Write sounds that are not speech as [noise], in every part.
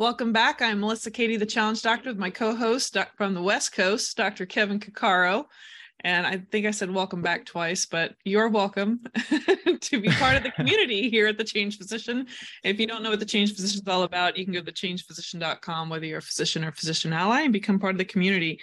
Welcome back. I'm Melissa Cady, the Challenge Doctor, with my co-host from the West Coast, Dr. Kevin Cuccaro. And I think I said welcome back twice, but you're welcome [laughs] to be part of the [laughs] community here at the Changed Physician. If you don't know what the Changed Physician is all about, you can go to thechangedphysician.com, whether you're a physician or physician ally, and become part of the community.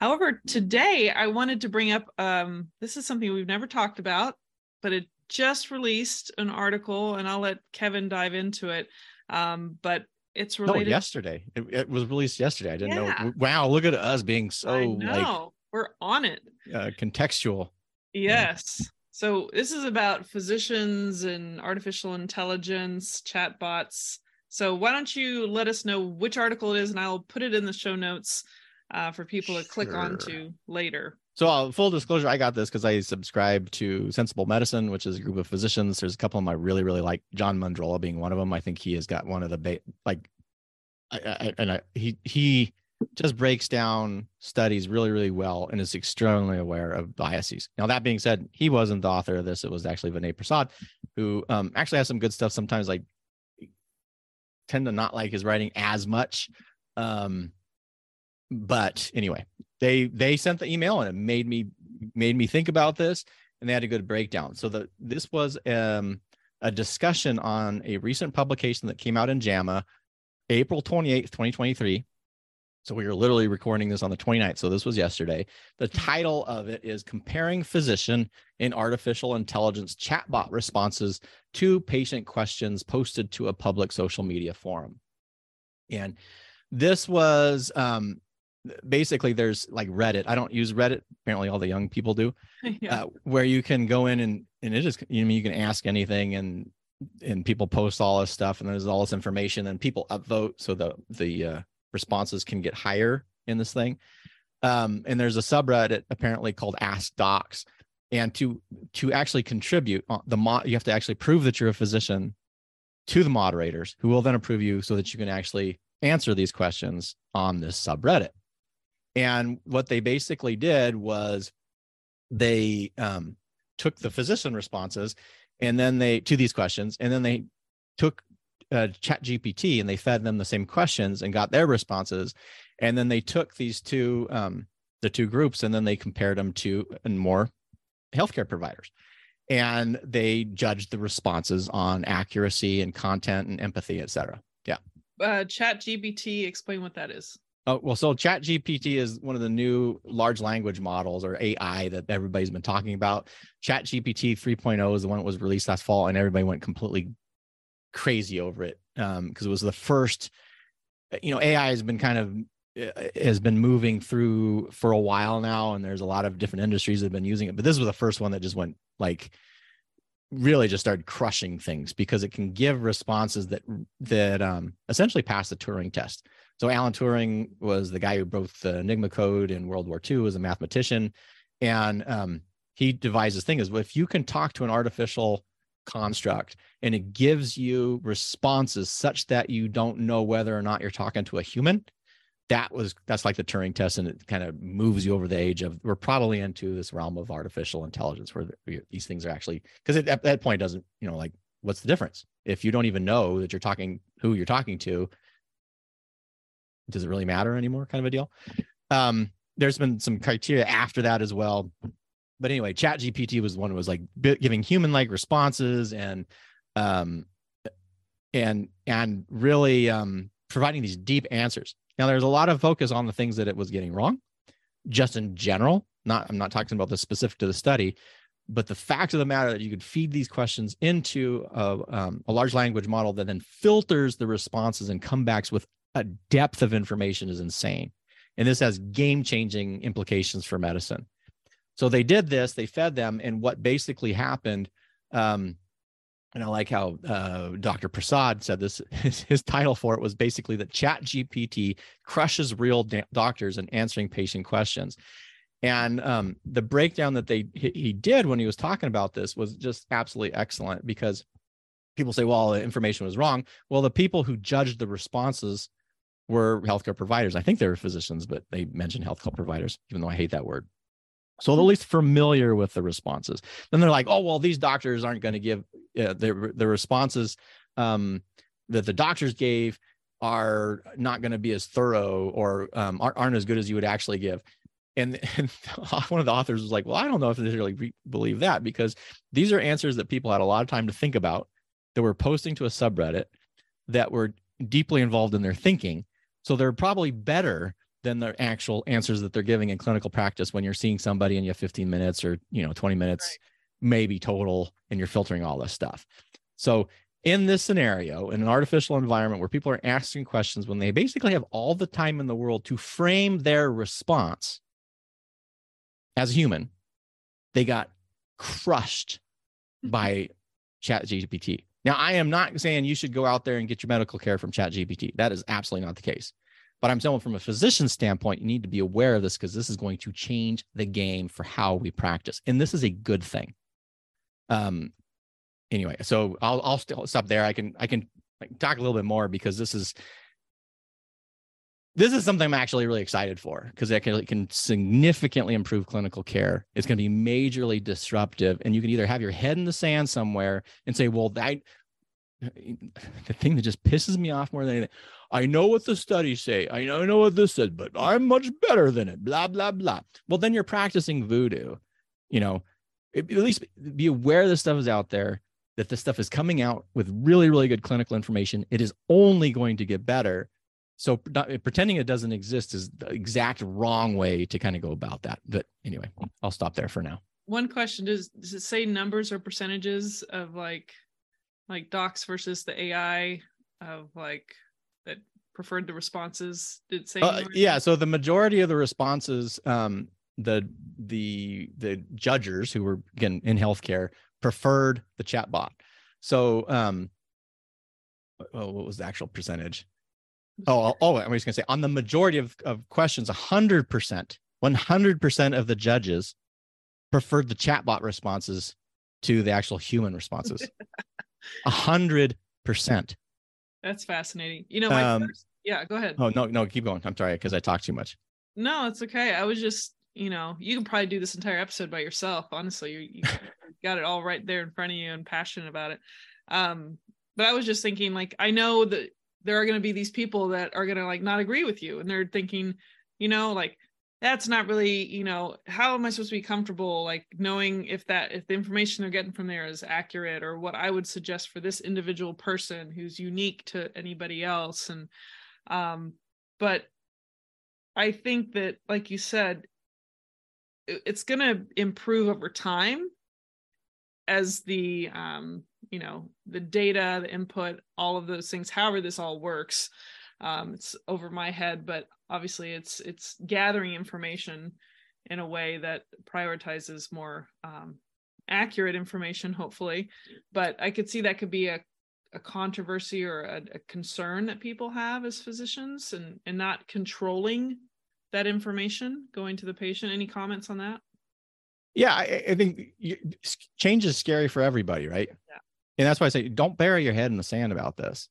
However, today I wanted to bring up um, this is something we've never talked about, but it just released an article, and I'll let Kevin dive into it. Um, but it's related. No, yesterday. It, it, was released yesterday. I didn't yeah. know. Wow, look at us being so like we're on it. Uh, contextual. Yes. Yeah. So this is about physicians and artificial intelligence, chatbots. So why don't you let us know which article it is, and I'll put it in the show notes uh, for people to sure. click onto later. So, uh, full disclosure, I got this because I subscribe to Sensible Medicine, which is a group of physicians. There's a couple of them I really, really like. John Mandrola being one of them. I think he has got one of the ba- like, I, I, and I, he he just breaks down studies really, really well and is extremely aware of biases. Now, that being said, he wasn't the author of this. It was actually Vinay Prasad, who um, actually has some good stuff. Sometimes, like, tend to not like his writing as much. Um, but anyway, they they sent the email and it made me made me think about this and they had a good breakdown. So the this was um, a discussion on a recent publication that came out in jama april 28th 2023 so we were literally recording this on the 29th so this was yesterday. The title of it is comparing physician in artificial intelligence chatbot responses to patient questions posted to a public social media forum. And this was um, basically there's like reddit. I don't use reddit. Apparently all the young people do. [laughs] Yeah. uh, where you can go in and and it is you know you can ask anything and and people post all this stuff and there's all this information and people upvote so the the uh, responses can get higher in this thing. Um, and there's a subreddit apparently called ask docs. And to to actually contribute uh, the mo- you have to actually prove that you're a physician to the moderators who will then approve you so that you can actually answer these questions on this subreddit and what they basically did was they um, took the physician responses and then they to these questions, and then they took uh, Chat GPT and they fed them the same questions and got their responses, and then they took these two um, the two groups and then they compared them to and more healthcare providers. And they judged the responses on accuracy and content and empathy et cetera. Yeah. Uh, chat gpt explain what that is Oh, well, so Chat GPT is one of the new large language models or AI that everybody's been talking about. Chat GPT 3.0 is the one that was released last fall, and everybody went completely crazy over it because um, it was the first. You know, AI has been kind of uh, has been moving through for a while now, and there's a lot of different industries that have been using it. But this was the first one that just went like really just started crushing things because it can give responses that that um, essentially pass the Turing test. So Alan Turing was the guy who broke the Enigma code in World War II, was a mathematician, and um, he devised this thing: is if you can talk to an artificial construct and it gives you responses such that you don't know whether or not you're talking to a human that was that's like the turing test and it kind of moves you over the age of we're probably into this realm of artificial intelligence where these things are actually because at that point doesn't you know like what's the difference? If you don't even know that you're talking who you're talking to does it really matter anymore kind of a deal. Um, there's been some criteria after that as well. But anyway chat gpt was one was like giving human like responses and um and and really um providing these deep answers. Now there's a lot of focus on the things that it was getting wrong just in general. Not i'm not talking about the specific to the study but the fact of the matter that you could feed these questions into a, um, a large language model that then filters the responses and comebacks with depth of information is insane. And this has game changing implications for medicine. So they did this, they fed them. And what basically happened, um, and I like how uh, Dr. Prasad said this. [laughs] His, his, title for it was basically that Chat GPT crushes real da- doctors in answering patient questions. And um, the breakdown that they he, he did when he was talking about this was just absolutely excellent because people say, well, the information was wrong. Well, the people who judged the responses were healthcare providers. I think they were physicians, but they mentioned healthcare providers, even though I hate that word. So at least familiar with the responses. Then they're like, oh, well, these doctors aren't going to give uh, the, the responses um, that the doctors gave are not going to be as thorough or um, aren't, as good as you would actually give. And, and, [laughs] one of the authors was like, well, I don't know if they really believe that because these are answers that people had a lot of time to think about that were posting to a subreddit that were deeply involved in their thinking. So they're probably better than the actual answers that they're giving in clinical practice when you're seeing somebody and you have 15 minutes or you know 20 minutes right. maybe total and you're filtering all this stuff. So in this scenario in an artificial environment where people are asking questions when they basically have all the time in the world to frame their response as a human they got crushed mm-hmm. by chat gpt now i am not saying you should go out there and get your medical care from chat gpt that is absolutely not the case but I'm saying from a physician standpoint, you need to be aware of this because this is going to change the game for how we practice. And this is a good thing. Um, anyway, so I'll, I'll stop there. I can, I can talk a little bit more because this is, this is something I'm actually really excited for because it can, it can significantly improve clinical care. It's going to be majorly disruptive. And you can either have your head in the sand somewhere and say, well, that, the thing that just pisses me off more than anything. I know what the studies say. I know, I know what this said, but I'm much better than it. Blah blah blah. Well, then you're practicing voodoo. You know, at least be aware this stuff is out there. That this stuff is coming out with really, really good clinical information. It is only going to get better. So not, pretending it doesn't exist is the exact wrong way to kind of go about that. But anyway, I'll stop there for now. One question does does it say numbers or percentages of like like docs versus the AI of like that preferred the responses? Did say uh, yeah. So the majority of the responses, um, the the the judges who were again in healthcare preferred the chatbot. So um, oh, what was the actual percentage? Oh, oh, I'm just gonna say on the majority of, of questions, hundred percent, one hundred percent of the judges preferred the chatbot responses to the actual human responses. A [laughs] hundred percent. That's fascinating. You know, my um, first, yeah, go ahead. Oh no, no, keep going. I'm sorry because I talked too much. No, it's okay. I was just, you know, you can probably do this entire episode by yourself. Honestly, you, you [laughs] got it all right there in front of you and passionate about it. Um, but I was just thinking, like, I know that there are going to be these people that are going to like not agree with you, and they're thinking, you know, like that's not really you know how am i supposed to be comfortable like knowing if that if the information they're getting from there is accurate or what i would suggest for this individual person who's unique to anybody else and um but i think that like you said it's going to improve over time as the um you know the data the input all of those things however this all works um, it's over my head but obviously it's it's gathering information in a way that prioritizes more um, accurate information hopefully. But i could see that could be a, a controversy or a, a concern that people have as physicians and and not controlling that information going to the patient. Any comments on that? Yeah i, I think change is scary for everybody right and that's why i say don't bury your head in the sand about this.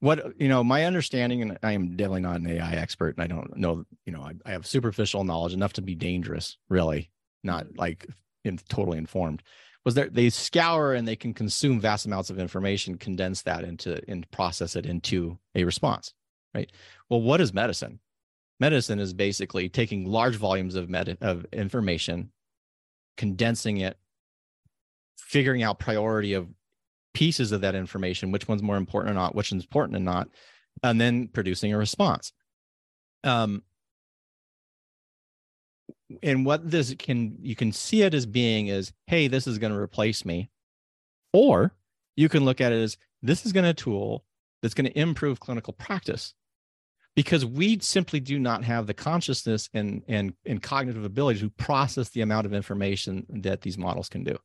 What you know my understanding and i am definitely not an ai expert and i don't know you know i, I have superficial knowledge enough to be dangerous really not like in, totally informed was that they scour and they can consume vast amounts of information condense that into and process it into a response right? Well what is medicine? Medicine is basically taking large volumes of med- of information condensing it figuring out priority of pieces of that information, which one's more important or not, which one's important or not, and then producing a response. Um, and what this can you can see it as being is, hey, this is going to replace me, or you can look at it as this is going to tool that's going to improve clinical practice because we simply do not have the consciousness and, and, and cognitive ability to process the amount of information that these models can do.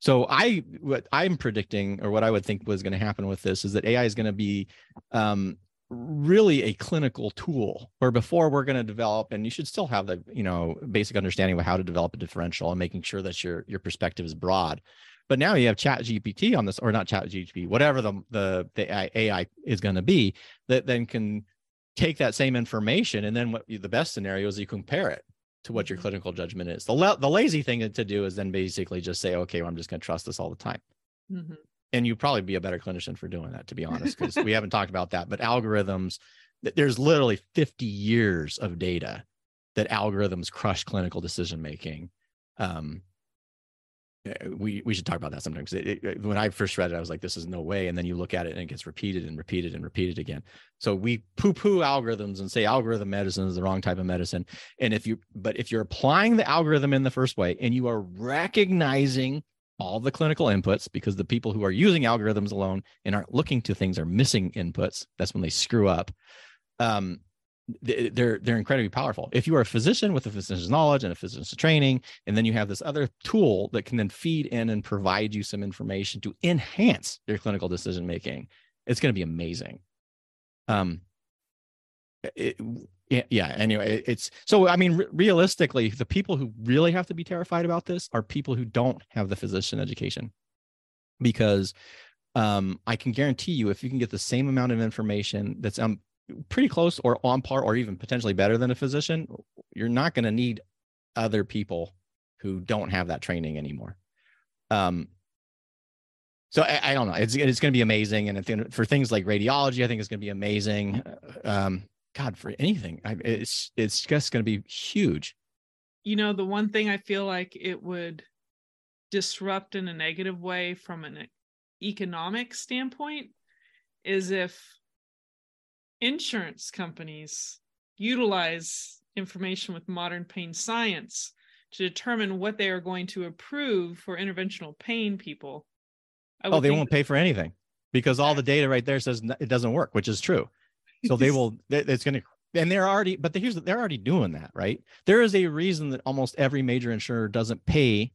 So I what I'm predicting or what I would think was going to happen with this is that AI is going to be um, really a clinical tool where before we're going to develop and you should still have the you know basic understanding of how to develop a differential and making sure that your your perspective is broad. But now you have chat gpt on this or not chat gpt whatever the the, the ai is going to be that then can take that same information and then what the best scenario is you compare it to what your clinical judgment is. The, la- the lazy thing to do is then basically just say okay well, i'm just going to trust this all the time. Mm-hmm. And you'd probably be a better clinician for doing that to be honest because we haven't talked about that but algorithms there's literally 50 years of data that algorithms crush clinical decision making um, we we should talk about that sometimes when i first read it i was like this is no way and then you look at it and it gets repeated and repeated and repeated again so we poo poo algorithms and say algorithm medicine is the wrong type of medicine and if you but if you're applying the algorithm in the first way and you are recognizing all the clinical inputs because the people who are using algorithms alone and aren't looking to things are missing inputs. That's when they screw up. Um, they're they're incredibly powerful. If you are a physician with a physician's knowledge and a physician's training, and then you have this other tool that can then feed in and provide you some information to enhance your clinical decision making, it's going to be amazing. Um, it, yeah anyway it's so i mean realistically the people who really have to be terrified about this are people who don't have the physician education because um, i can guarantee you if you can get the same amount of information that's um, pretty close or on par or even potentially better than a physician you're not going to need other people who don't have that training anymore um, so I, I, don't know. It's it's going to be amazing, and for things like radiology, I think it's going to be amazing. Um, God, for anything, I, it's it's just going to be huge. You know, the one thing I feel like it would disrupt in a negative way from an economic standpoint is if insurance companies utilize information with modern pain science to determine what they are going to approve for interventional pain people. Oh, they won't pay for anything because all the data right there says it doesn't work, which is true. So they [laughs] will it's going to and they're already but here's the they're already doing that right? There is a reason that almost every major insurer doesn't pay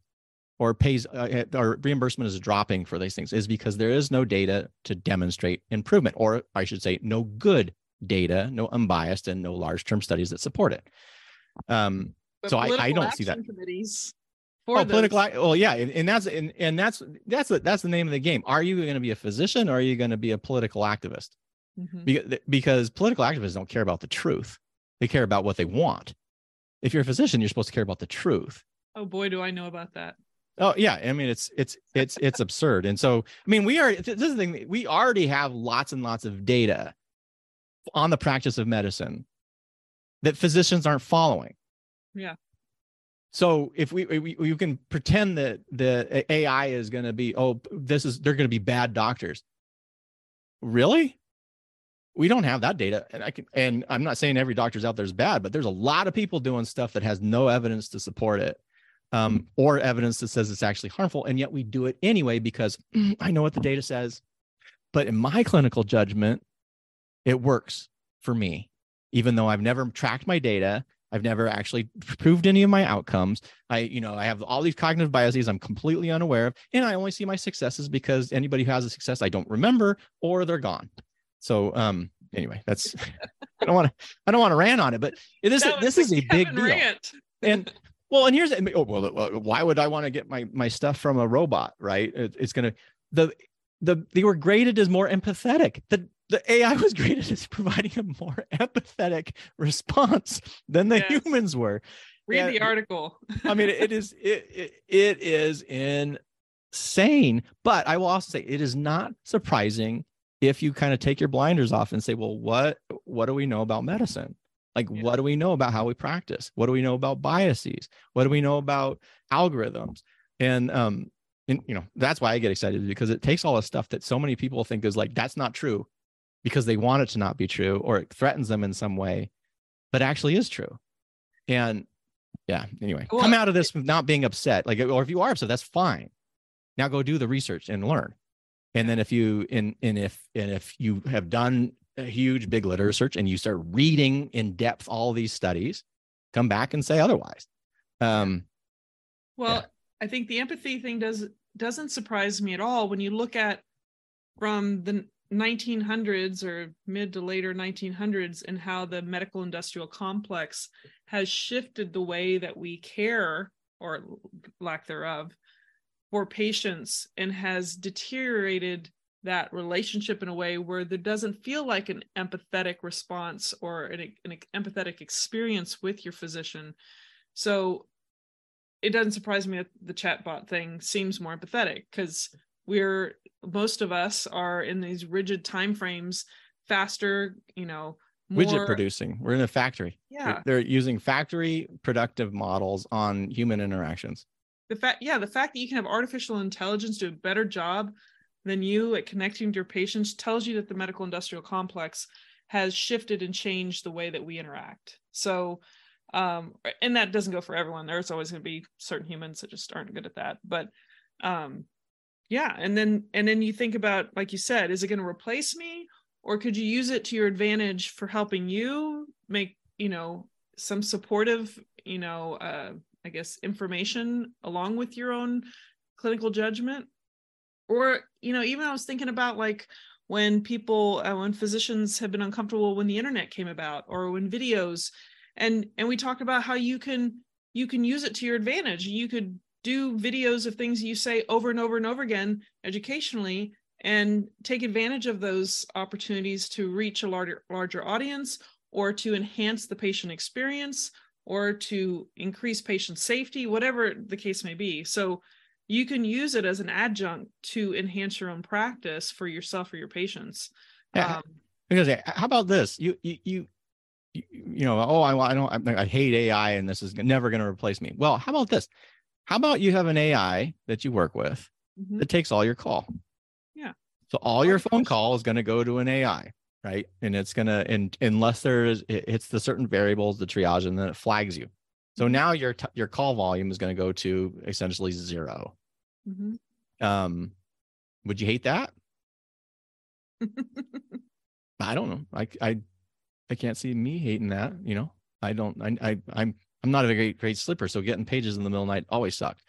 or pays uh, eh, or reimbursement is dropping for these things is because there is no data to demonstrate improvement or i should say no good data no unbiased and no large term studies that support it. Um so I, I don't see that. committees oh, those. political well yeah and, and that's and, and that's that's the, that's the name of the game. Are you going to be a physician or are you going to be a political activist? Mm-hmm. because, because political activists don't care about the truth. They care about what they want. If you're a physician you're supposed to care about the truth. Oh boy do i know about that oh yeah i mean it's it's it's it's absurd. And so i mean we are this is the thing we already have lots and lots of data on the practice of medicine that physicians aren't following. Yeah. So if we, we you can pretend that the ai is going to be oh this is they're going to be bad doctors. Really? We don't have that data and i can and i'm not saying every doctor's out there is bad but there's a lot of people doing stuff that has no evidence to support it um, or evidence that says it's actually harmful and yet we do it anyway because [clears throat] i know what the data says but in my clinical judgment it works for me even though i've never tracked my data i've never actually proved any of my outcomes i you know i have all these cognitive biases i'm completely unaware of and i only see my successes because anybody who has a success i don't remember or they're gone so um anyway, that's [laughs] I don't want to I don't want to rant on it, but this this is a big deal. Rant. And [laughs] well, and here's oh, well, uh, why would I want to get my my stuff from a robot, right? It, it's gonna the the they were graded as more empathetic. The the AI was [laughs] graded as providing a more empathetic response than the yes. humans were. Read and, the article. I mean, it is [laughs] it, it it is insane. But I will also say it is not surprising if you kind of take your blinders off and say, well, what what do we know about medicine? Like, yeah. what do we know about how we practice? What do we know about biases? What do we know about algorithms? And um, and you know, that's why I get excited because it takes all the stuff that so many people think is like that's not true because they want it to not be true or it threatens them in some way, but actually is true. And yeah, anyway, well, come out of this not being upset. Like, or if you are upset, that's fine. Now go do the research and learn and then if you in and if and if you have done a huge big literature search and you start reading in depth all these studies come back and say otherwise um well yeah. i think the empathy thing does doesn't surprise me at all when you look at from the 1900s or mid to later 1900s and how the medical industrial complex has shifted the way that we care or lack thereof for patients and has deteriorated that relationship in a way where there doesn't feel like an empathetic response or an, an empathetic experience with your physician. So it doesn't surprise me that the chatbot thing seems more empathetic because we're most of us are in these rigid time frames faster you know more... widget producing. We're in a factory. Yeah. They're using factory productive models on human interactions. The fact yeah the fact that you can have artificial intelligence do a better job than you at connecting to your patients tells you that the medical industrial complex has shifted and changed the way that we interact. So um and that doesn't go for everyone. There's always going to be certain humans that just aren't good at that but um yeah and then and then you think about like you said is it going to replace me? Or could you use it to your advantage for helping you make you know some supportive you know uh i guess information along with your own clinical judgment or you know even i was thinking about like when people uh, when physicians have been uncomfortable when the internet came about or when videos and and we talked about how you can you can use it to your advantage. You could do videos of things you say over and over and over again educationally and take advantage of those opportunities to reach a larger larger audience or to enhance the patient experience or to increase patient safety whatever the case may be. So you can use it as an adjunct to enhance your own practice for yourself or your patients yeah. Um, because how about this you you you you know oh i, I don't I, I hate ai and this is never going to replace me well how about this how about you have an AI that you work with mm-hmm. that takes all your call? Yeah. So all your phone call is going to go to an AI, right? And it's going to, and unless there's, it hits the certain variables, the triage, and then it flags you. So mm-hmm. now your, t- your call volume is going to go to essentially 0 mm-hmm. Um, would you hate that? [laughs] I don't know. I, I, I can't see me hating that, you know, I don't, I, I, I'm I'm not a great great sleeper, so getting pages in the middle of the night always sucked.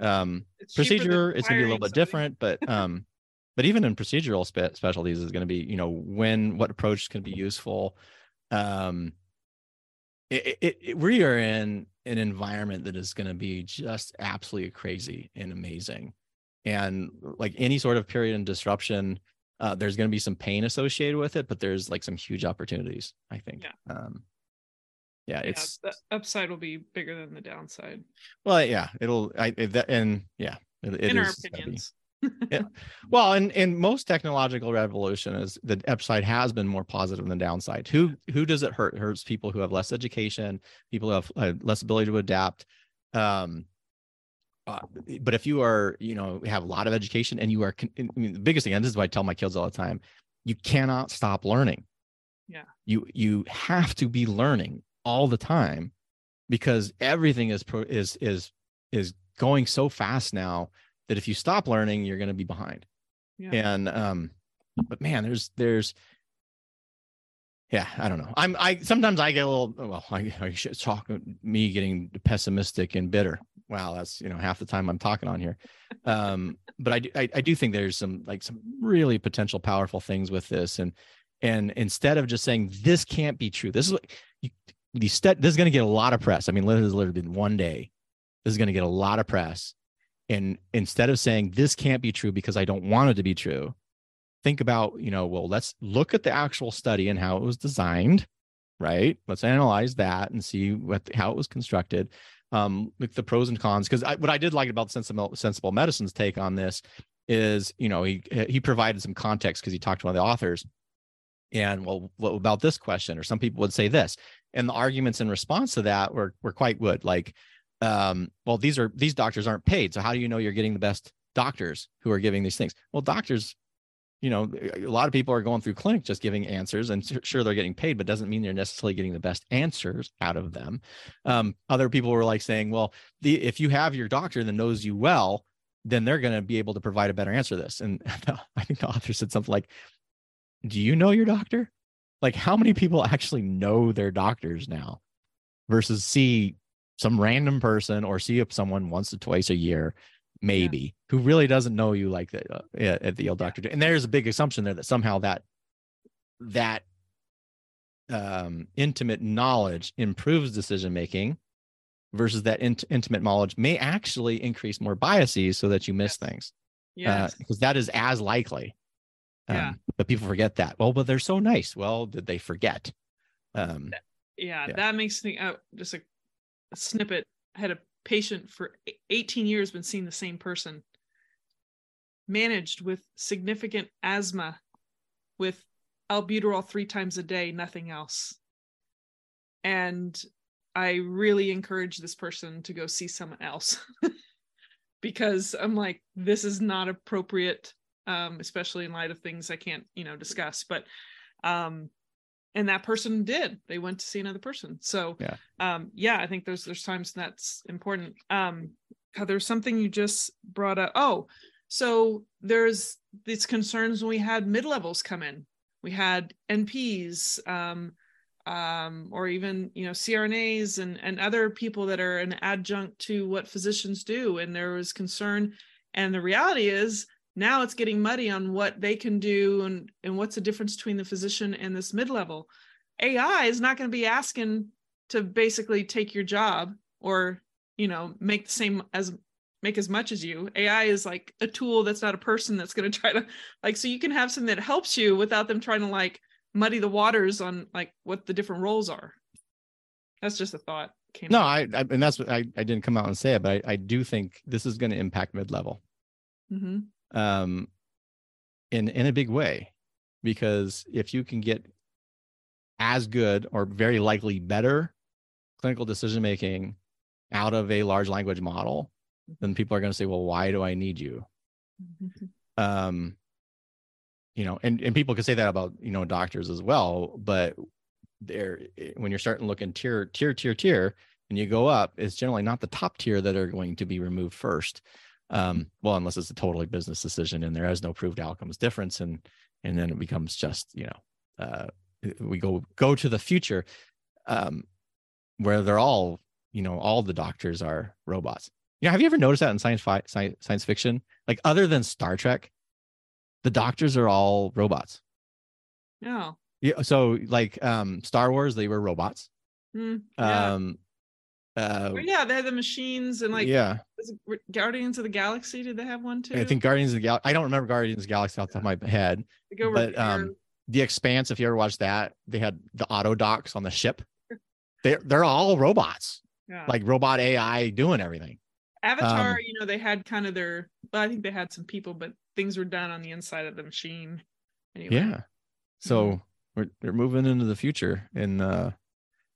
Um, procedure it's gonna be a little bit different, but [laughs] um, but even in procedural spe- specialties is going to be you know when what approach can be useful. Um, it, it, it, we are in an environment that is going to be just absolutely crazy and amazing, and like any sort of period and disruption. Uh, there's going to be some pain associated with it, but there's like some huge opportunities, I think. Yeah. Um, yeah, it's yeah, the upside will be bigger than the downside. Well, yeah, it'll. I that and yeah, it, it in is, our opinions. Yeah. Well, and and most technological revolution is the upside has been more positive than downside. Who who does it hurt? It hurts people who have less education, people who have uh, less ability to adapt. Um, uh, but if you are, you know, have a lot of education and you are, I mean, the biggest thing, and this is what I tell my kids all the time, you cannot stop learning. Yeah. You you have to be learning all the time because everything is pro, is is is going so fast now that if you stop learning you're going to be behind yeah. and um but man there's there's yeah i don't know i'm i sometimes i get a little well i, I should talk me getting pessimistic and bitter wow that's you know half the time i'm talking on here um but I, do, I i do think there's some like some really potential powerful things with this and and instead of just saying this can't be true this is what you, these st- this is going to get a lot of press. I mean, this has literally been one day. This is going to get a lot of press. And instead of saying this can't be true because I don't want it to be true, think about, you know, well, let's look at the actual study and how it was designed, right? Let's analyze that and see what how it was constructed, um, with the pros and cons. Because what I did like about sensible sensible medicine's take on this is, you know, he he provided some context because he talked to one of the authors and well what about this question or some people would say this and the arguments in response to that were were quite good like um well these are these doctors aren't paid. So how do you know you're getting the best doctors who are giving these things? Well doctors you know a lot of people are going through clinic just giving answers and sure they're getting paid but doesn't mean they're necessarily getting the best answers out of them. Um, other people were like saying well the if you have your doctor that knows you well then they're going to be able to provide a better answer to this. And [laughs] i think the author said something like do you know your doctor? Like, how many people actually know their doctors now versus see some random person or see if someone once or twice a year maybe who really doesn't know you like that uh, at the old doctor and there's a big assumption there that somehow that that um intimate knowledge improves decision making versus that int- intimate knowledge may actually increase more biases so that you miss Yes. things Yes. because that is as likely Yeah. Um, but people forget that well but they're so nice well did they forget um yeah, yeah. that makes me uh, just a snippet. Had a patient for e- 18 years, been seeing the same person, managed with significant asthma, with albuterol three times a day, nothing else. And I really encourage this person to go see someone else [laughs] because I'm like, this is not appropriate, um, especially in light of things I can't, you know, discuss. But um, and that person did. They went to see another person. So Yeah. um yeah i think there's there's times that's important. Um God, there's something you just brought up. Oh so there's these concerns when we had mid-levels come in. We had nps um um or even you know crnas and and other people that are an adjunct to what physicians do. And there was concern. And the reality is now it's getting muddy on what they can do and and what's the difference between the physician and this mid-level ai is not going to be asking to basically take your job or you know make the same as make as much as you ai is like a tool that's not a person that's going [laughs] to try to like so you can have something that helps you without them trying to like muddy the waters on like what the different roles are that's just a thought came no up. I, I and that's what I, I didn't come out and say it but i, I do think this is going to impact mid-level Mhm. Um, in in a big way, because if you can get as good or very likely better clinical decision making out of a large language model, then people are going to say, "Well, why do I need you?" Mhm. Um, you know, and and people can say that about you know doctors as well, but there when you're starting looking tier tier tier tier and you go up, it's generally not the top tier that are going to be removed first um well unless it's a totally business decision and there is no proved outcomes difference and and then it becomes just you know uh we go go to the future um where they're all you know all the doctors are robots. You know have you ever noticed that in science fi- science, science fiction? Like other than star trek the doctors are all robots. Yeah yeah so like um star wars they were robots. Mm, yeah. um uh yeah, they had the machines and like yeah was it Guardians of the Galaxy. Did they have one too? i think guardians of the galaxy i don't remember guardians of the galaxy off the top of my head They but, um, the expanse if you ever watched that they had the auto docs on the ship they're, they're all robots yeah. like robot ai doing everything Avatar, um, you know, they had kind of their. Well, I think they had some people, but things were done on the inside of the machine. Anyway. yeah so we're, we're moving into the future and uh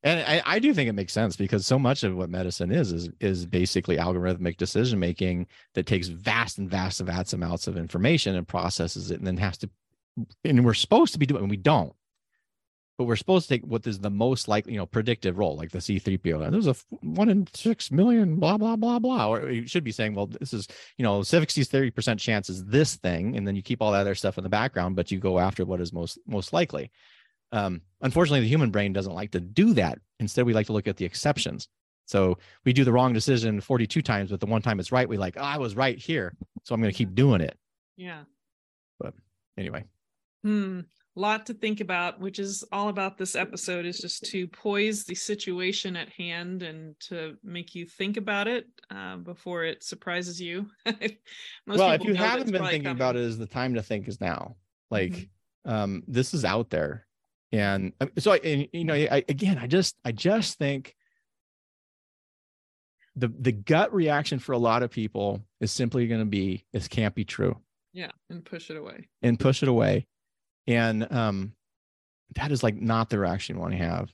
and I, I do think it makes sense because so much of what medicine is is is basically algorithmic decision making that takes vast and vast and vast amounts of information and processes it and then has to and we're supposed to be doing and we don't. But we're supposed to take what is the most likely you know predictive role like the c3po and there's a one in six million blah blah blah blah. Or you should be saying well this is you know 60 30 percent chance is this thing. And then you keep all that other stuff in the background but you go after what is most most likely um, unfortunately, the human brain doesn't like to do that. Instead, we like to look at the exceptions. So we do the wrong decision 42 times, but the one time it's right, we like, oh, I was right here. So I'm going to keep doing it. Yeah. But anyway, Hmm. Lot to think about, which is all about this episode, is just to poise the situation at hand and to make you think about it uh, before it surprises you. [laughs] Most well, if you haven't been thinking about it, is the time to think is now. Like, Mhm. um, this is out there. And uh, so, I, and, you know, I, again, I just, I just think the, the gut reaction for a lot of people is simply going to be, this can't be true. Yeah, and push it away. and push it away. And um, that is like not the reaction you want to have.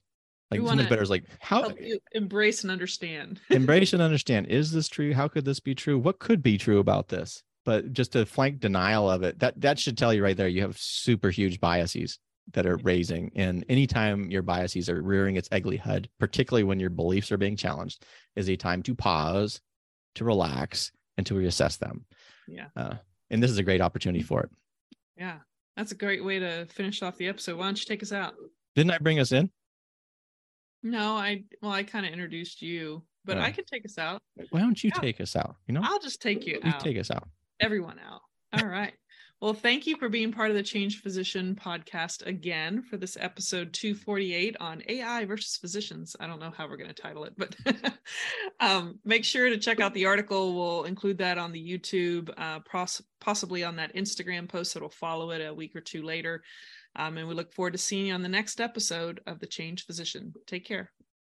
Like We so much wanna better is like how embrace and understand. [laughs] embrace and understand. Is this true? How could this be true? What could be true about this? But just a flank denial of it, that that should tell you right there you have super huge biases that are raising. And anytime your biases are rearing its ugly head, particularly when your beliefs are being challenged, is a time to pause, to relax, and to reassess them. Yeah. Uh, and this is a great opportunity for it. Yeah. That's a great way to finish off the episode. Why don't you take us out? Didn't I bring us in? No, I well, I kind of introduced you, but Yeah. I can take us out. Why don't you Yeah. take us out? You know, I'll just take you you out. take us out. everyone out. All right. Well, thank you for being part of the Changed Physician podcast again for this episode 248 on AI versus physicians. I don't know how we're going to title it, but [laughs] um, make sure to check out the article. We'll include that on the YouTube, uh, pos- possibly on that Instagram post that'll follow it a week or two later. Um, and we look forward to seeing you on the next episode of the Changed Physician. Take care.